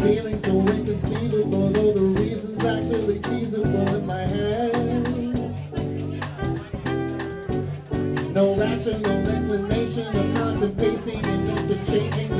Feeling so inconceivable. changing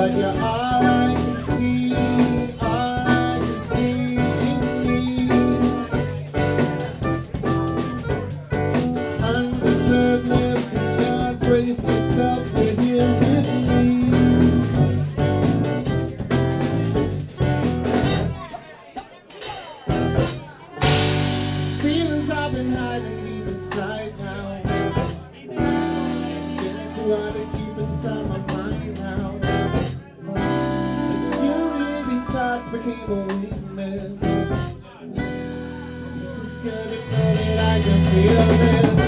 but you're all I can see. I can see, Brace yourself, we're here with you. I can feel it.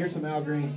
Here's some Al Green.